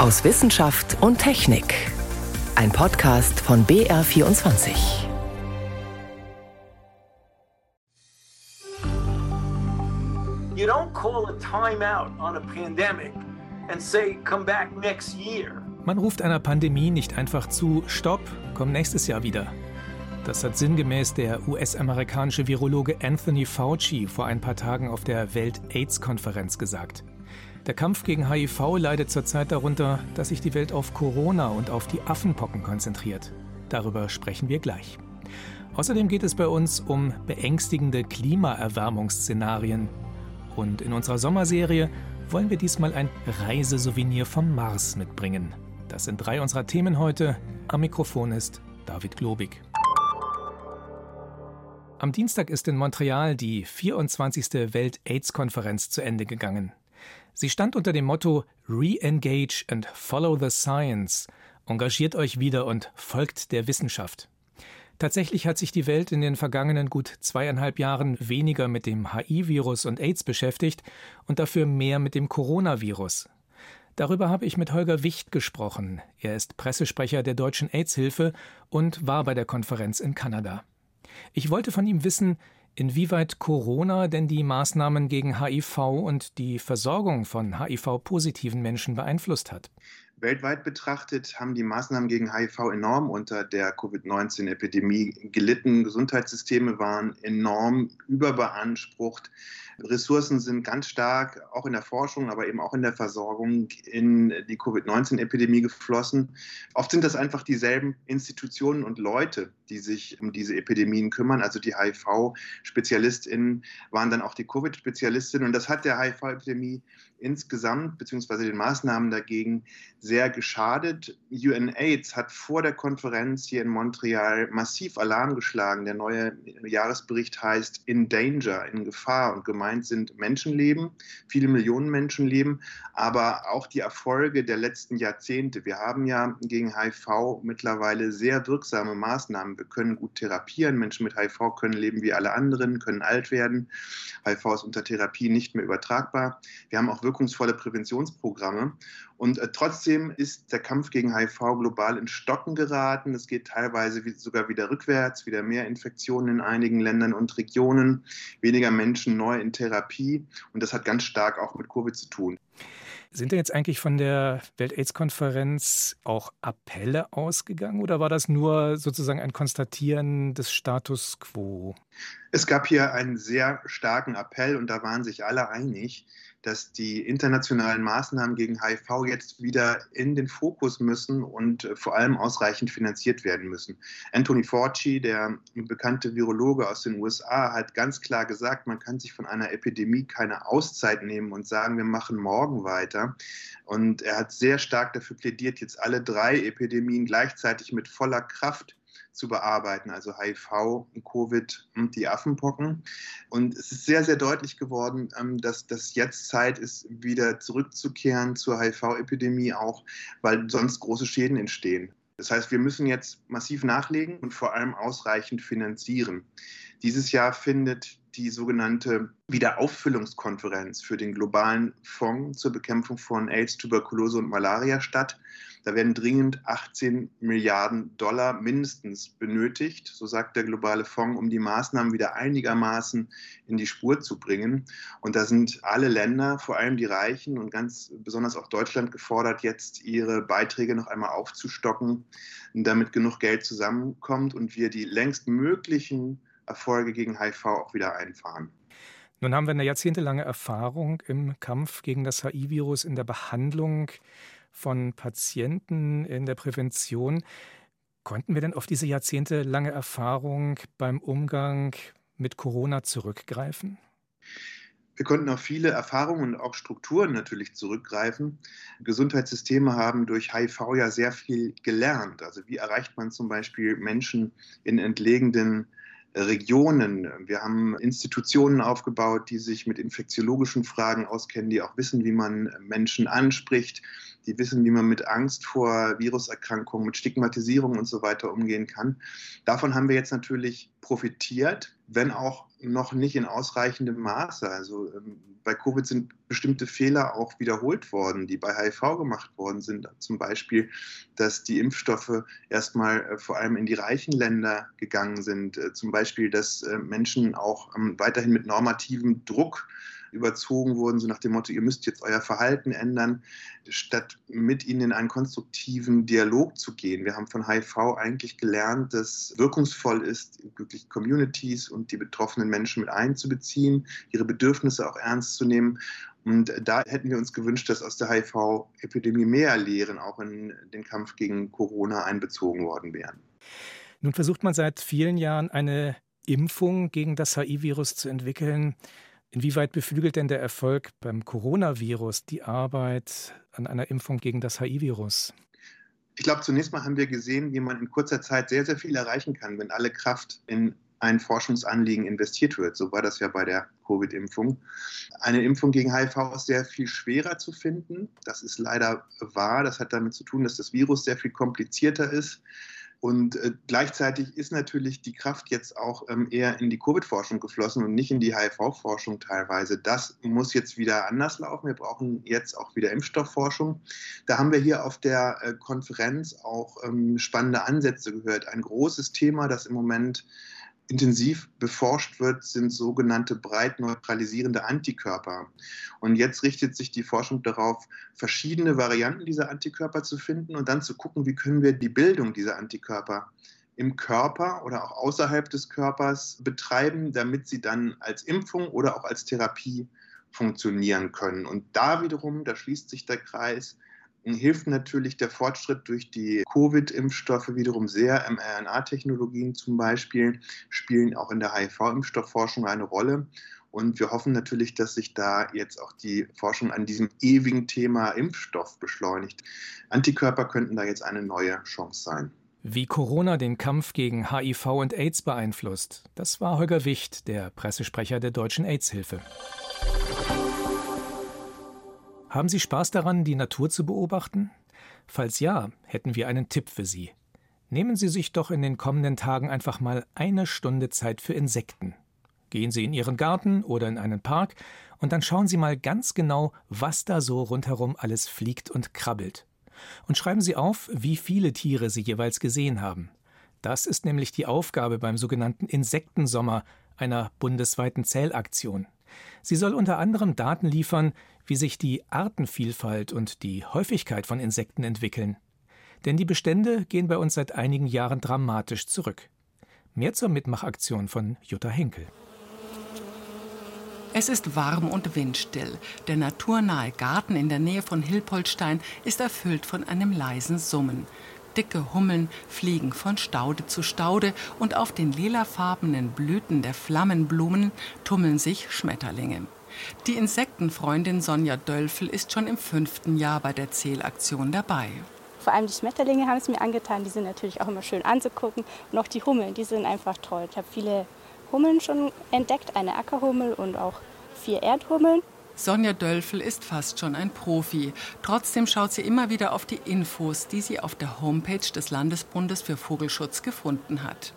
aus Wissenschaft und Technik. Ein Podcast von BR24. You don't call a timeout on a pandemic and say come back next year. Man ruft einer Pandemie nicht einfach zu, stopp, komm nächstes Jahr wieder. Das hat sinngemäß der US-amerikanische Virologe Anthony Fauci vor ein paar Tagen auf der Welt-AIDS-Konferenz gesagt. Der Kampf gegen HIV leidet zurzeit darunter, dass sich die Welt auf Corona und auf die Affenpocken konzentriert. Darüber sprechen wir gleich. Außerdem geht es bei uns um beängstigende Klimaerwärmungsszenarien. Und in unserer Sommerserie wollen wir diesmal ein Reisesouvenir vom Mars mitbringen. Das sind drei unserer Themen heute. Am Mikrofon ist David Globig. Am Dienstag ist in Montreal die 24. Welt-AIDS-Konferenz zu Ende gegangen. Sie stand unter dem Motto Re-engage and follow the science. Engagiert euch wieder und folgt der Wissenschaft. Tatsächlich hat sich die Welt in den vergangenen gut zweieinhalb Jahren weniger mit dem HIV-Virus und AIDS beschäftigt und dafür mehr mit dem Coronavirus. Darüber habe ich mit Holger Wicht gesprochen. Er ist Pressesprecher der Deutschen AIDS-Hilfe und war bei der Konferenz in Kanada. Ich wollte von ihm wissen, inwieweit Corona denn die Maßnahmen gegen HIV und die Versorgung von HIV-positiven Menschen beeinflusst hat. Weltweit betrachtet haben die Maßnahmen gegen HIV enorm unter der Covid-19-Epidemie gelitten. Gesundheitssysteme waren enorm überbeansprucht. Ressourcen sind ganz stark auch in der Forschung, aber eben auch in der Versorgung in die Covid-19-Epidemie geflossen. Oft sind das einfach dieselben Institutionen und Leute, die sich um diese Epidemien kümmern. Also die HIV-SpezialistInnen waren dann auch die Covid-Spezialistinnen. Und das hat der HIV-Epidemie insgesamt beziehungsweise den Maßnahmen dagegen sehr geschadet. UNAIDS hat vor der Konferenz hier in Montreal massiv Alarm geschlagen. Der neue Jahresbericht heißt In Danger, in Gefahr und gemeint sind Menschenleben, viele Millionen Menschenleben, aber auch die Erfolge der letzten Jahrzehnte. Wir haben ja gegen HIV mittlerweile sehr wirksame Maßnahmen. Wir können gut therapieren. Menschen mit HIV können leben wie alle anderen, können alt werden. HIV ist unter Therapie nicht mehr übertragbar. Wir haben auch wirkungsvolle Präventionsprogramme. Und äh, trotzdem ist der Kampf gegen HIV global in Stocken geraten. Es geht teilweise sogar wieder rückwärts, wieder mehr Infektionen in einigen Ländern und Regionen, weniger Menschen neu in Therapie. Und das hat ganz stark auch mit Covid zu tun. Sind denn jetzt eigentlich von der Welt-AIDS-Konferenz auch Appelle ausgegangen oder war das nur sozusagen ein Konstatieren des Status quo? Es gab hier einen sehr starken Appell und da waren sich alle einig, dass die internationalen Maßnahmen gegen HIV jetzt wieder in den Fokus müssen und äh, vor allem ausreichend finanziert werden müssen. Anthony Fauci, der bekannte Virologe aus den USA, hat ganz klar gesagt, man kann sich von einer Epidemie keine Auszeit nehmen und sagen, wir machen morgen weiter. Und er hat sehr stark dafür plädiert, jetzt alle drei Epidemien gleichzeitig mit voller Kraft zu bearbeiten, also HIV, Covid und die Affenpocken. Und es ist sehr, sehr deutlich geworden, ähm, dass das jetzt Zeit ist, wieder zurückzukehren zur HIV-Epidemie, auch weil sonst große Schäden entstehen. Das heißt, wir müssen jetzt massiv nachlegen und vor allem ausreichend finanzieren. Dieses Jahr findet die sogenannte Wiederauffüllungskonferenz für den globalen Fonds zur Bekämpfung von AIDS, Tuberkulose und Malaria statt. Da werden dringend 18 Milliarden Dollar mindestens benötigt, so sagt der globale Fonds, um die Maßnahmen wieder einigermaßen in die Spur zu bringen. Und da sind alle Länder, vor allem die Reichen und ganz besonders auch Deutschland gefordert, jetzt ihre Beiträge noch einmal aufzustocken, damit genug Geld zusammenkommt und wir die längst möglichen Erfolge gegen HIV auch wieder einfahren. Nun haben wir eine jahrzehntelange Erfahrung im Kampf gegen das HIV-Virus, in der Behandlung von Patienten, in der Prävention. Konnten wir denn auf diese jahrzehntelange Erfahrung beim Umgang mit Corona zurückgreifen? Wir konnten auf viele Erfahrungen und auch Strukturen natürlich zurückgreifen. Gesundheitssysteme haben durch HIV ja sehr viel gelernt. Also wie erreicht man zum Beispiel Menschen in entlegenen Regionen. Wir haben Institutionen aufgebaut, die sich mit infektiologischen Fragen auskennen, die auch wissen, wie man Menschen anspricht. Die wissen, wie man mit Angst vor Viruserkrankungen, mit Stigmatisierung und so weiter umgehen kann. Davon haben wir jetzt natürlich profitiert, wenn auch noch nicht in ausreichendem Maße. Also ähm, bei Covid sind bestimmte Fehler auch wiederholt worden, die bei HIV gemacht worden sind. Zum Beispiel, dass die Impfstoffe erstmal äh, vor allem in die reichen Länder gegangen sind. Äh, zum Beispiel, dass äh, Menschen auch ähm, weiterhin mit normativem Druck überzogen wurden, so nach dem Motto, ihr müsst jetzt euer Verhalten ändern, statt mit ihnen in einen konstruktiven Dialog zu gehen. Wir haben von HIV eigentlich gelernt, dass wirkungsvoll ist, wirklich Communities und die betroffenen Menschen mit einzubeziehen, ihre Bedürfnisse auch ernst zu nehmen. Und da hätten wir uns gewünscht, dass aus der HIV-Epidemie mehr Lehren auch in den Kampf gegen Corona einbezogen worden wären. Nun versucht man seit vielen Jahren eine Impfung gegen das HIV-Virus zu entwickeln. Inwieweit beflügelt denn der Erfolg beim Coronavirus die Arbeit an einer Impfung gegen das HIV-Virus? Ich glaube, zunächst mal haben wir gesehen, wie man in kurzer Zeit sehr, sehr viel erreichen kann, wenn alle Kraft in ein Forschungsanliegen investiert wird. So war das ja bei der Covid-Impfung. Eine Impfung gegen HIV ist sehr viel schwerer zu finden. Das ist leider wahr. Das hat damit zu tun, dass das Virus sehr viel komplizierter ist. Und äh, gleichzeitig ist natürlich die Kraft jetzt auch ähm, eher in die Covid-Forschung geflossen und nicht in die HIV-Forschung teilweise. Das muss jetzt wieder anders laufen. Wir brauchen jetzt auch wieder Impfstoffforschung. Da haben wir hier auf der äh, Konferenz auch ähm, spannende Ansätze gehört. Ein großes Thema, das im Moment intensiv beforscht wird, sind sogenannte breit neutralisierende Antikörper. Und jetzt richtet sich die Forschung darauf, verschiedene Varianten dieser Antikörper zu finden und dann zu gucken, wie können wir die Bildung dieser Antikörper im Körper oder auch außerhalb des Körpers betreiben, damit sie dann als Impfung oder auch als Therapie funktionieren können. Und da wiederum, da schließt sich der Kreis, hilft natürlich der Fortschritt durch die Covid-Impfstoffe wiederum sehr. mRNA-Technologien zum Beispiel spielen auch in der HIV-Impfstoffforschung eine Rolle. Und wir hoffen natürlich, dass sich da jetzt auch die Forschung an diesem ewigen Thema Impfstoff beschleunigt. Antikörper könnten da jetzt eine neue Chance sein. Wie Corona den Kampf gegen HIV und AIDS beeinflusst, das war Holger Wicht, der Pressesprecher der Deutschen AIDS-Hilfe. Haben Sie Spaß daran, die Natur zu beobachten? Falls ja, hätten wir einen Tipp für Sie. Nehmen Sie sich doch in den kommenden Tagen einfach mal eine Stunde Zeit für Insekten. Gehen Sie in Ihren Garten oder in einen Park und dann schauen Sie mal ganz genau, was da so rundherum alles fliegt und krabbelt. Und schreiben Sie auf, wie viele Tiere Sie jeweils gesehen haben. Das ist nämlich die Aufgabe beim sogenannten Insektensommer, einer bundesweiten Zählaktion. Sie soll unter anderem Daten liefern, wie sich die Artenvielfalt und die Häufigkeit von Insekten entwickeln. Denn die Bestände gehen bei uns seit einigen Jahren dramatisch zurück. Mehr zur Mitmachaktion von Jutta Henkel. Es ist warm und windstill. Der naturnahe Garten in der Nähe von Hilpoltstein ist erfüllt von einem leisen Summen. Dicke Hummeln fliegen von Staude zu Staude und auf den lilafarbenen Blüten der Flammenblumen tummeln sich Schmetterlinge. Die Insektenfreundin Sonja Dölfel ist schon im fünften Jahr bei der Zählaktion dabei. Vor allem die Schmetterlinge haben es mir angetan. Die sind natürlich auch immer schön anzugucken. Und auch die Hummeln, die sind einfach toll. Ich habe viele Hummeln schon entdeckt, eine Ackerhummel und auch vier Erdhummeln. Sonja Dölfel ist fast schon ein Profi. Trotzdem schaut sie immer wieder auf die Infos, die sie auf der Homepage des Landesbundes für Vogelschutz gefunden hat.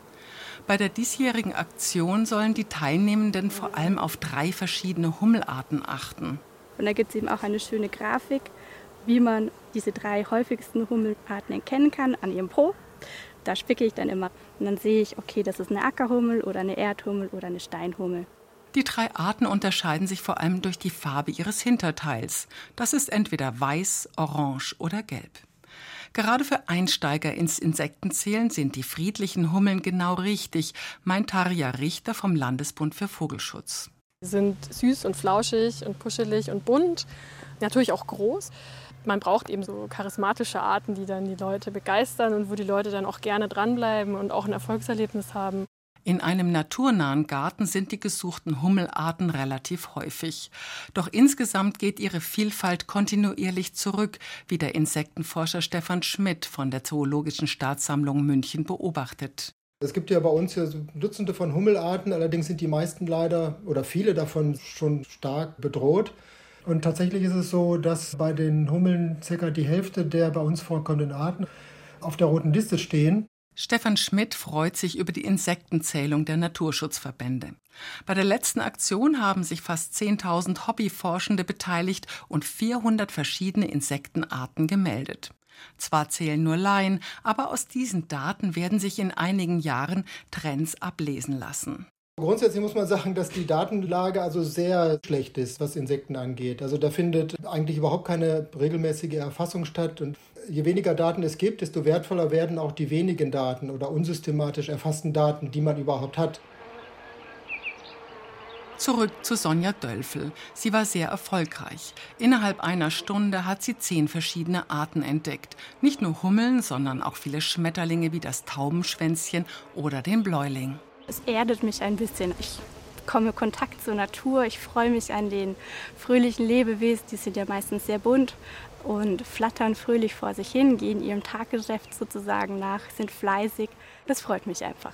Bei der diesjährigen Aktion sollen die Teilnehmenden vor allem auf drei verschiedene Hummelarten achten. Und da gibt es eben auch eine schöne Grafik, wie man diese drei häufigsten Hummelarten erkennen kann an ihrem Po. Da spicke ich dann immer und dann sehe ich, okay, das ist eine Ackerhummel oder eine Erdhummel oder eine Steinhummel. Die drei Arten unterscheiden sich vor allem durch die Farbe ihres Hinterteils. Das ist entweder weiß, orange oder gelb. Gerade für Einsteiger ins Insektenzählen sind die friedlichen Hummeln genau richtig, meint Tarja Richter vom Landesbund für Vogelschutz. Sie sind süß und flauschig und kuschelig und bunt, natürlich auch groß. Man braucht eben so charismatische Arten, die dann die Leute begeistern und wo die Leute dann auch gerne dranbleiben und auch ein Erfolgserlebnis haben. In einem naturnahen Garten sind die gesuchten Hummelarten relativ häufig. Doch insgesamt geht ihre Vielfalt kontinuierlich zurück, wie der Insektenforscher Stefan Schmidt von der Zoologischen Staatssammlung München beobachtet. Es gibt ja bei uns hier Dutzende von Hummelarten, allerdings sind die meisten leider oder viele davon schon stark bedroht. Und tatsächlich ist es so, dass bei den Hummeln circa die Hälfte der bei uns vorkommenden Arten auf der roten Liste stehen. Stefan Schmidt freut sich über die Insektenzählung der Naturschutzverbände. Bei der letzten Aktion haben sich fast 10.000 Hobbyforschende beteiligt und 400 verschiedene Insektenarten gemeldet. Zwar zählen nur Laien, aber aus diesen Daten werden sich in einigen Jahren Trends ablesen lassen. Grundsätzlich muss man sagen, dass die Datenlage also sehr schlecht ist, was Insekten angeht. Also da findet eigentlich überhaupt keine regelmäßige Erfassung statt. Und je weniger Daten es gibt, desto wertvoller werden auch die wenigen Daten oder unsystematisch erfassten Daten, die man überhaupt hat. Zurück zu Sonja Dölfel. Sie war sehr erfolgreich. Innerhalb einer Stunde hat sie zehn verschiedene Arten entdeckt. Nicht nur Hummeln, sondern auch viele Schmetterlinge wie das Taubenschwänzchen oder den Bläuling. Es erdet mich ein bisschen. Ich komme Kontakt zur Natur. Ich freue mich an den fröhlichen Lebewesen. Die sind ja meistens sehr bunt und flattern fröhlich vor sich hin, gehen ihrem Taggeschäft sozusagen nach, sind fleißig. Das freut mich einfach.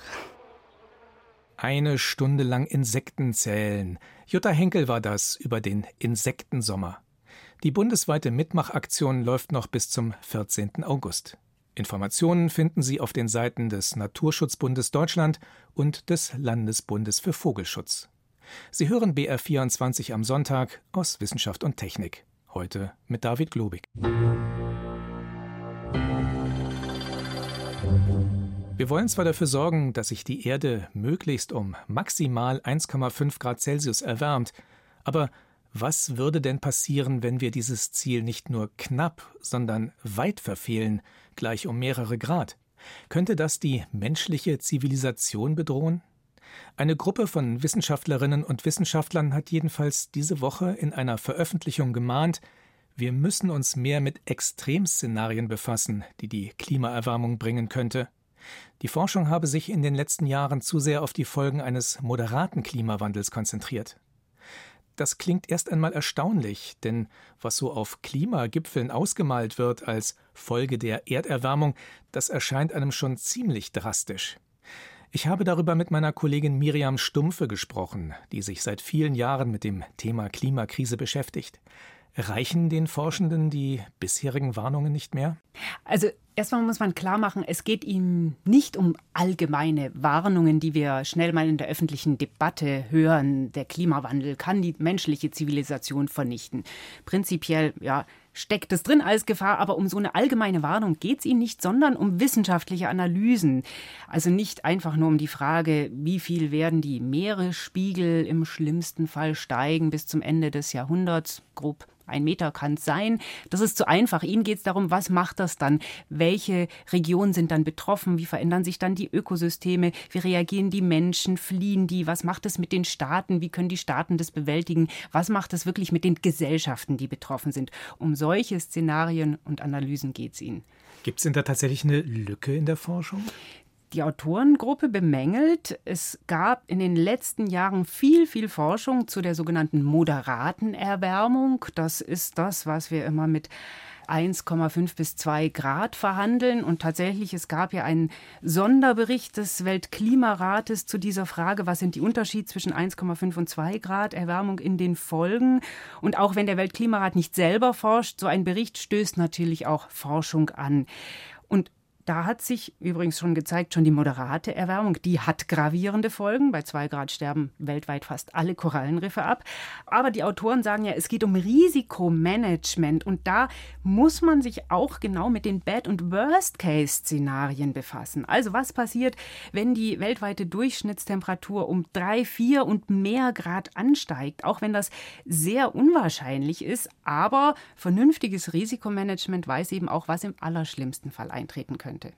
Eine Stunde lang Insekten zählen. Jutta Henkel war das über den Insektensommer. Die bundesweite Mitmachaktion läuft noch bis zum 14. August. Informationen finden Sie auf den Seiten des Naturschutzbundes Deutschland und des Landesbundes für Vogelschutz. Sie hören BR24 am Sonntag aus Wissenschaft und Technik. Heute mit David Globig. Wir wollen zwar dafür sorgen, dass sich die Erde möglichst um maximal 1,5 Grad Celsius erwärmt, aber was würde denn passieren, wenn wir dieses Ziel nicht nur knapp, sondern weit verfehlen, gleich um mehrere Grad? Könnte das die menschliche Zivilisation bedrohen? Eine Gruppe von Wissenschaftlerinnen und Wissenschaftlern hat jedenfalls diese Woche in einer Veröffentlichung gemahnt, wir müssen uns mehr mit Extremszenarien befassen, die die Klimaerwärmung bringen könnte. Die Forschung habe sich in den letzten Jahren zu sehr auf die Folgen eines moderaten Klimawandels konzentriert. Das klingt erst einmal erstaunlich, denn was so auf Klimagipfeln ausgemalt wird als Folge der Erderwärmung, das erscheint einem schon ziemlich drastisch. Ich habe darüber mit meiner Kollegin Miriam Stumpfe gesprochen, die sich seit vielen Jahren mit dem Thema Klimakrise beschäftigt. Reichen den Forschenden die bisherigen Warnungen nicht mehr? Also erstmal muss man klar machen, es geht ihm nicht um allgemeine Warnungen, die wir schnell mal in der öffentlichen Debatte hören. Der Klimawandel kann die menschliche Zivilisation vernichten. Prinzipiell, ja, steckt es drin als Gefahr, aber um so eine allgemeine Warnung geht es ihnen nicht, sondern um wissenschaftliche Analysen. Also nicht einfach nur um die Frage, wie viel werden die Meeresspiegel im schlimmsten Fall steigen bis zum Ende des Jahrhunderts, grob ein Meter kann es sein. Das ist zu einfach. Ihnen geht es darum, was macht das dann? Welche Regionen sind dann betroffen? Wie verändern sich dann die Ökosysteme? Wie reagieren die Menschen? Fliehen die? Was macht es mit den Staaten? Wie können die Staaten das bewältigen? Was macht es wirklich mit den Gesellschaften, die betroffen sind? Um solche Szenarien und Analysen geht es Ihnen. Gibt es denn da tatsächlich eine Lücke in der Forschung? Die Autorengruppe bemängelt, es gab in den letzten Jahren viel, viel Forschung zu der sogenannten moderaten Erwärmung. Das ist das, was wir immer mit 1,5 bis 2 Grad verhandeln. Und tatsächlich, es gab ja einen Sonderbericht des Weltklimarates zu dieser Frage, was sind die Unterschiede zwischen 1,5 und 2 Grad Erwärmung in den Folgen. Und auch wenn der Weltklimarat nicht selber forscht, so ein Bericht stößt natürlich auch Forschung an. Da hat sich übrigens schon gezeigt, schon die moderate Erwärmung, die hat gravierende Folgen. Bei zwei Grad sterben weltweit fast alle Korallenriffe ab. Aber die Autoren sagen ja, es geht um Risikomanagement und da muss man sich auch genau mit den Bad- und Worst-Case-Szenarien befassen. Also was passiert, wenn die weltweite Durchschnittstemperatur um drei, vier und mehr Grad ansteigt, auch wenn das sehr unwahrscheinlich ist. Aber vernünftiges Risikomanagement weiß eben auch, was im allerschlimmsten Fall eintreten könnte könnte.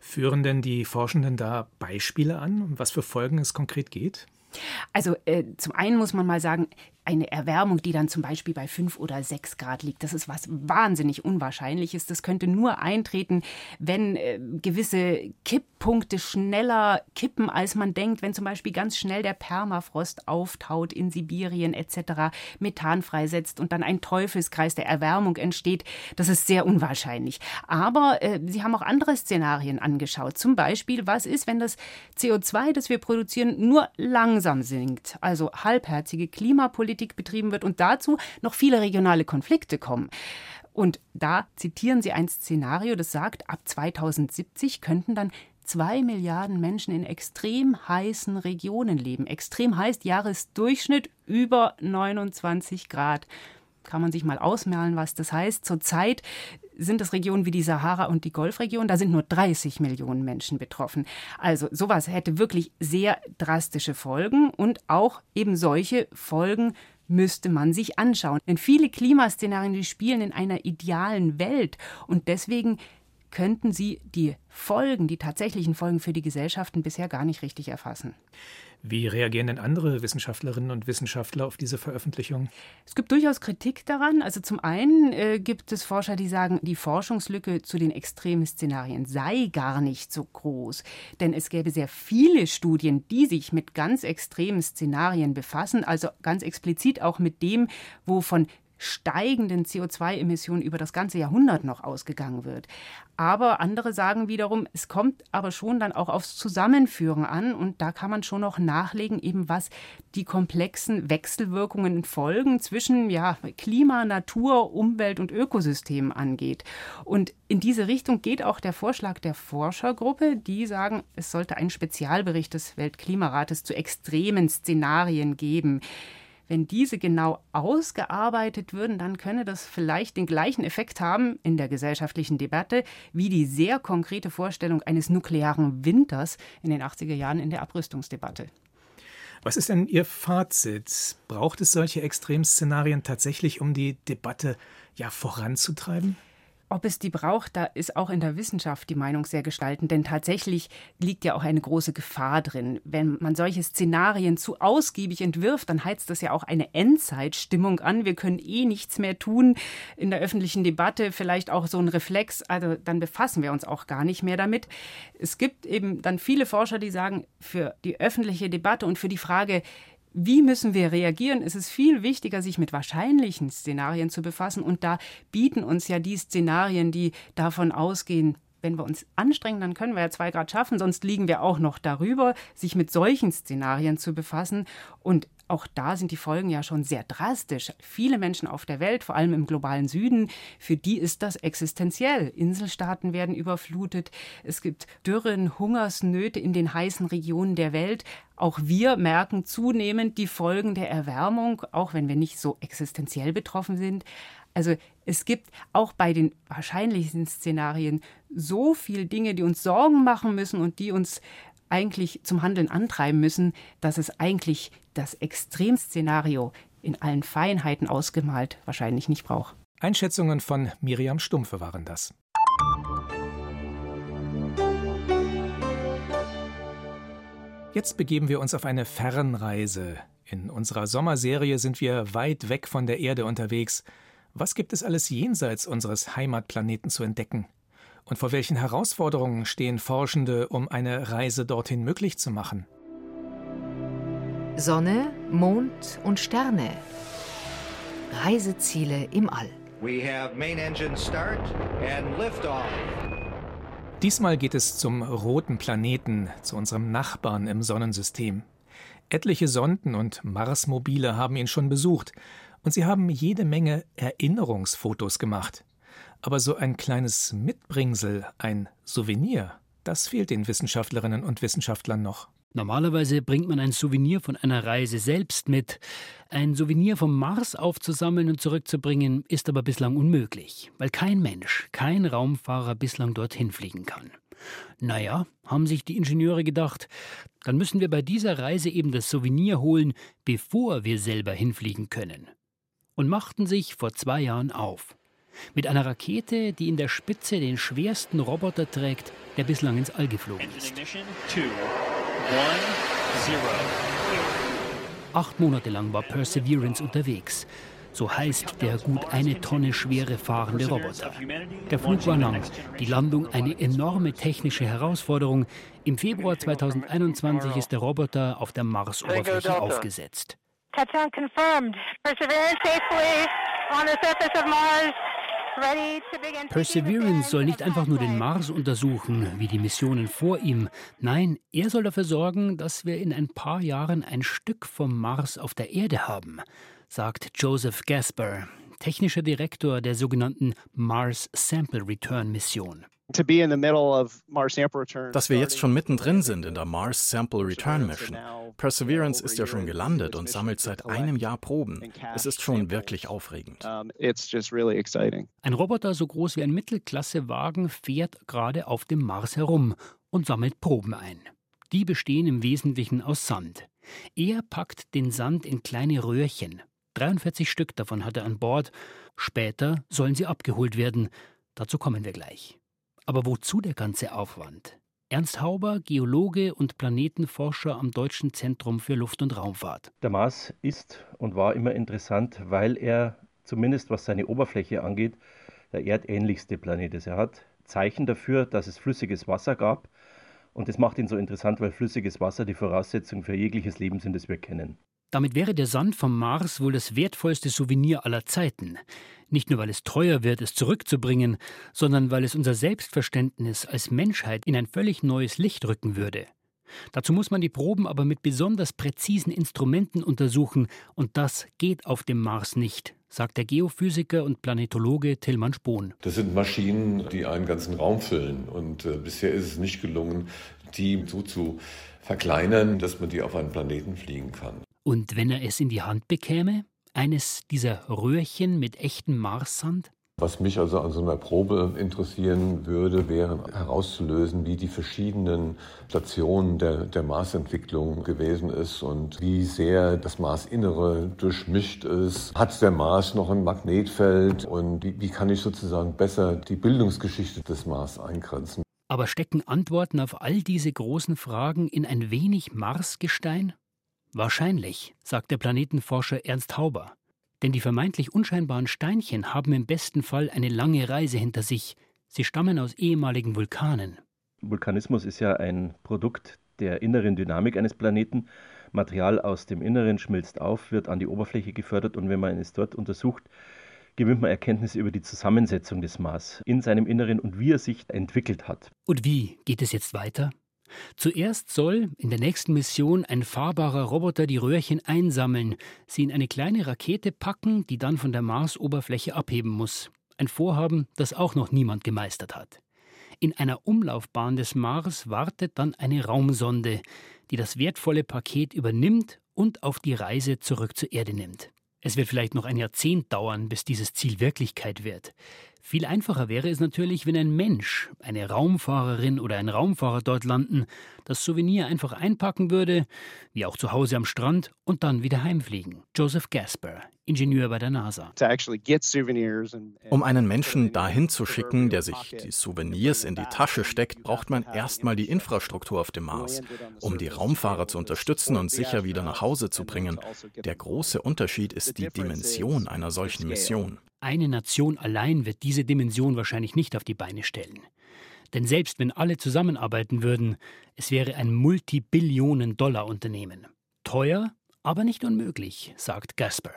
Führen denn die Forschenden da Beispiele an, um was für Folgen es konkret geht? Also äh, zum einen muss man mal sagen, eine Erwärmung, die dann zum Beispiel bei 5 oder 6 Grad liegt, das ist was wahnsinnig Unwahrscheinliches. Das könnte nur eintreten, wenn äh, gewisse Kipppunkte schneller kippen, als man denkt, wenn zum Beispiel ganz schnell der Permafrost auftaut in Sibirien etc., Methan freisetzt und dann ein Teufelskreis der Erwärmung entsteht. Das ist sehr unwahrscheinlich. Aber äh, Sie haben auch andere Szenarien angeschaut. Zum Beispiel, was ist, wenn das CO2, das wir produzieren, nur langsam sinkt? Also halbherzige Klimapolitik Außenpolitik betrieben wird und dazu noch viele regionale Konflikte kommen. Und da zitieren Sie ein Szenario, das sagt, ab 2070 könnten dann zwei Milliarden Menschen in extrem heißen Regionen leben. Extrem heißt Jahresdurchschnitt über 29 Grad. Kann man sich mal ausmalen, was das heißt. Zurzeit sind es Regionen wie die Sahara und die Golfregion. Da sind nur 30 Millionen Menschen betroffen. Also sowas hätte wirklich sehr drastische Folgen und auch eben solche Folgen müsste man sich anschauen. Denn viele Klimaszenarien, die spielen in einer idealen Welt und deswegen könnten sie die Folgen, die tatsächlichen Folgen für die Gesellschaften bisher gar nicht richtig erfassen. Wie reagieren denn andere Wissenschaftlerinnen und Wissenschaftler auf diese Veröffentlichung? Es gibt durchaus Kritik daran. Also zum einen äh, gibt es Forscher, die sagen, die Forschungslücke zu den extremen Szenarien sei gar nicht so groß. Denn es gäbe sehr viele Studien, die sich mit ganz extremen Szenarien befassen, also ganz explizit auch mit dem, wo von steigenden CO2-Emissionen über das ganze Jahrhundert noch ausgegangen wird. Aber andere sagen wiederum, es kommt aber schon dann auch aufs Zusammenführen an und da kann man schon noch nachlegen, eben was die komplexen Wechselwirkungen und Folgen zwischen ja, Klima, Natur, Umwelt und Ökosystem angeht. Und in diese Richtung geht auch der Vorschlag der Forschergruppe, die sagen, es sollte einen Spezialbericht des Weltklimarates zu extremen Szenarien geben. Wenn diese genau ausgearbeitet würden, dann könne das vielleicht den gleichen Effekt haben in der gesellschaftlichen Debatte wie die sehr konkrete Vorstellung eines nuklearen Winters in den 80er Jahren in der Abrüstungsdebatte. Was ist denn Ihr Fazit? Braucht es solche Extremszenarien tatsächlich, um die Debatte ja voranzutreiben? Ob es die braucht, da ist auch in der Wissenschaft die Meinung sehr gestaltend, denn tatsächlich liegt ja auch eine große Gefahr drin. Wenn man solche Szenarien zu ausgiebig entwirft, dann heizt das ja auch eine Endzeitstimmung an. Wir können eh nichts mehr tun in der öffentlichen Debatte, vielleicht auch so ein Reflex, also dann befassen wir uns auch gar nicht mehr damit. Es gibt eben dann viele Forscher, die sagen, für die öffentliche Debatte und für die Frage, wie müssen wir reagieren? Es ist viel wichtiger, sich mit wahrscheinlichen Szenarien zu befassen. Und da bieten uns ja die Szenarien, die davon ausgehen, wenn wir uns anstrengen, dann können wir ja zwei Grad schaffen, sonst liegen wir auch noch darüber, sich mit solchen Szenarien zu befassen. Und auch da sind die Folgen ja schon sehr drastisch. Viele Menschen auf der Welt, vor allem im globalen Süden, für die ist das existenziell. Inselstaaten werden überflutet, es gibt Dürren, Hungersnöte in den heißen Regionen der Welt. Auch wir merken zunehmend die Folgen der Erwärmung, auch wenn wir nicht so existenziell betroffen sind. Also es gibt auch bei den wahrscheinlichsten Szenarien so viele Dinge, die uns Sorgen machen müssen und die uns eigentlich zum Handeln antreiben müssen, dass es eigentlich das Extremszenario in allen Feinheiten ausgemalt wahrscheinlich nicht braucht. Einschätzungen von Miriam Stumpfe waren das. Jetzt begeben wir uns auf eine Fernreise. In unserer Sommerserie sind wir weit weg von der Erde unterwegs. Was gibt es alles jenseits unseres Heimatplaneten zu entdecken? Und vor welchen Herausforderungen stehen Forschende, um eine Reise dorthin möglich zu machen? Sonne, Mond und Sterne. Reiseziele im All. Diesmal geht es zum roten Planeten, zu unserem Nachbarn im Sonnensystem. Etliche Sonden und Marsmobile haben ihn schon besucht und sie haben jede Menge Erinnerungsfotos gemacht. Aber so ein kleines Mitbringsel, ein Souvenir, das fehlt den Wissenschaftlerinnen und Wissenschaftlern noch. Normalerweise bringt man ein Souvenir von einer Reise selbst mit. Ein Souvenir vom Mars aufzusammeln und zurückzubringen, ist aber bislang unmöglich, weil kein Mensch, kein Raumfahrer bislang dorthin fliegen kann. Naja, haben sich die Ingenieure gedacht, dann müssen wir bei dieser Reise eben das Souvenir holen, bevor wir selber hinfliegen können und machten sich vor zwei Jahren auf. Mit einer Rakete, die in der Spitze den schwersten Roboter trägt, der bislang ins All geflogen ist. Acht Monate lang war Perseverance unterwegs. So heißt der gut eine Tonne schwere fahrende Roboter. Der Flug war lang, die Landung eine enorme technische Herausforderung. Im Februar 2021 ist der Roboter auf der Marsoberfläche aufgesetzt. Touchdown confirmed. Perseverance safely on the surface of Mars. Perseverance soll nicht einfach nur den Mars untersuchen, wie die Missionen vor ihm. Nein, er soll dafür sorgen, dass wir in ein paar Jahren ein Stück vom Mars auf der Erde haben. sagt Joseph Gasper, technischer Direktor der sogenannten Mars Sample Return Mission. Dass wir jetzt schon mittendrin sind in der Mars Sample Return Mission. Perseverance ist ja schon gelandet und sammelt seit einem Jahr Proben. Es ist schon wirklich aufregend. Ein Roboter so groß wie ein Mittelklassewagen fährt gerade auf dem Mars herum und sammelt Proben ein. Die bestehen im Wesentlichen aus Sand. Er packt den Sand in kleine Röhrchen. 43 Stück davon hat er an Bord. Später sollen sie abgeholt werden. Dazu kommen wir gleich. Aber wozu der ganze Aufwand? Ernst Hauber, Geologe und Planetenforscher am Deutschen Zentrum für Luft- und Raumfahrt. Der Mars ist und war immer interessant, weil er, zumindest was seine Oberfläche angeht, der erdähnlichste Planet ist. Er hat Zeichen dafür, dass es flüssiges Wasser gab. Und das macht ihn so interessant, weil flüssiges Wasser die Voraussetzung für jegliches Leben sind, das wir kennen. Damit wäre der Sand vom Mars wohl das wertvollste Souvenir aller Zeiten. Nicht nur, weil es teuer wird, es zurückzubringen, sondern weil es unser Selbstverständnis als Menschheit in ein völlig neues Licht rücken würde. Dazu muss man die Proben aber mit besonders präzisen Instrumenten untersuchen, und das geht auf dem Mars nicht, sagt der Geophysiker und Planetologe Tillmann Spohn. Das sind Maschinen, die einen ganzen Raum füllen, und äh, bisher ist es nicht gelungen, die so zu verkleinern, dass man die auf einen Planeten fliegen kann. Und wenn er es in die Hand bekäme? Eines dieser Röhrchen mit echtem Marssand? Was mich also an so einer Probe interessieren würde, wäre herauszulösen, wie die verschiedenen Stationen der, der Marsentwicklung gewesen ist und wie sehr das Marsinnere durchmischt ist. Hat der Mars noch ein Magnetfeld und wie, wie kann ich sozusagen besser die Bildungsgeschichte des Mars eingrenzen? Aber stecken Antworten auf all diese großen Fragen in ein wenig Marsgestein? Wahrscheinlich, sagt der Planetenforscher Ernst Hauber. Denn die vermeintlich unscheinbaren Steinchen haben im besten Fall eine lange Reise hinter sich. Sie stammen aus ehemaligen Vulkanen. Vulkanismus ist ja ein Produkt der inneren Dynamik eines Planeten. Material aus dem Inneren schmilzt auf, wird an die Oberfläche gefördert und wenn man es dort untersucht, gewinnt man Erkenntnisse über die Zusammensetzung des Mars in seinem Inneren und wie er sich entwickelt hat. Und wie geht es jetzt weiter? Zuerst soll in der nächsten Mission ein fahrbarer Roboter die Röhrchen einsammeln, sie in eine kleine Rakete packen, die dann von der Marsoberfläche abheben muss. Ein Vorhaben, das auch noch niemand gemeistert hat. In einer Umlaufbahn des Mars wartet dann eine Raumsonde, die das wertvolle Paket übernimmt und auf die Reise zurück zur Erde nimmt. Es wird vielleicht noch ein Jahrzehnt dauern, bis dieses Ziel Wirklichkeit wird. Viel einfacher wäre es natürlich, wenn ein Mensch, eine Raumfahrerin oder ein Raumfahrer dort landen, das Souvenir einfach einpacken würde, wie auch zu Hause am Strand, und dann wieder heimfliegen. Joseph Gasper, Ingenieur bei der NASA. Um einen Menschen dahin zu schicken, der sich die Souvenirs in die Tasche steckt, braucht man erstmal die Infrastruktur auf dem Mars, um die Raumfahrer zu unterstützen und sicher wieder nach Hause zu bringen. Der große Unterschied ist die Dimension einer solchen Mission. Eine Nation allein wird diese Dimension wahrscheinlich nicht auf die Beine stellen. Denn selbst wenn alle zusammenarbeiten würden, es wäre ein Multibillionen-Dollar-Unternehmen. Teuer, aber nicht unmöglich, sagt Gasper.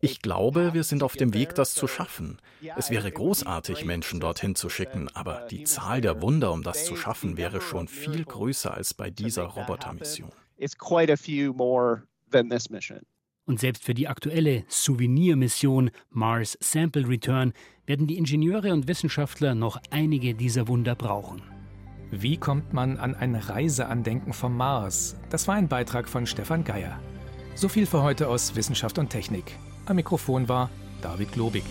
Ich glaube, wir sind auf dem Weg, das zu schaffen. Es wäre großartig, Menschen dorthin zu schicken, aber die Zahl der Wunder, um das zu schaffen, wäre schon viel größer als bei dieser Robotermission. Und selbst für die aktuelle Souvenirmission Mars Sample Return werden die Ingenieure und Wissenschaftler noch einige dieser Wunder brauchen. Wie kommt man an ein Reiseandenken vom Mars? Das war ein Beitrag von Stefan Geier. So viel für heute aus Wissenschaft und Technik. Am Mikrofon war David Globig.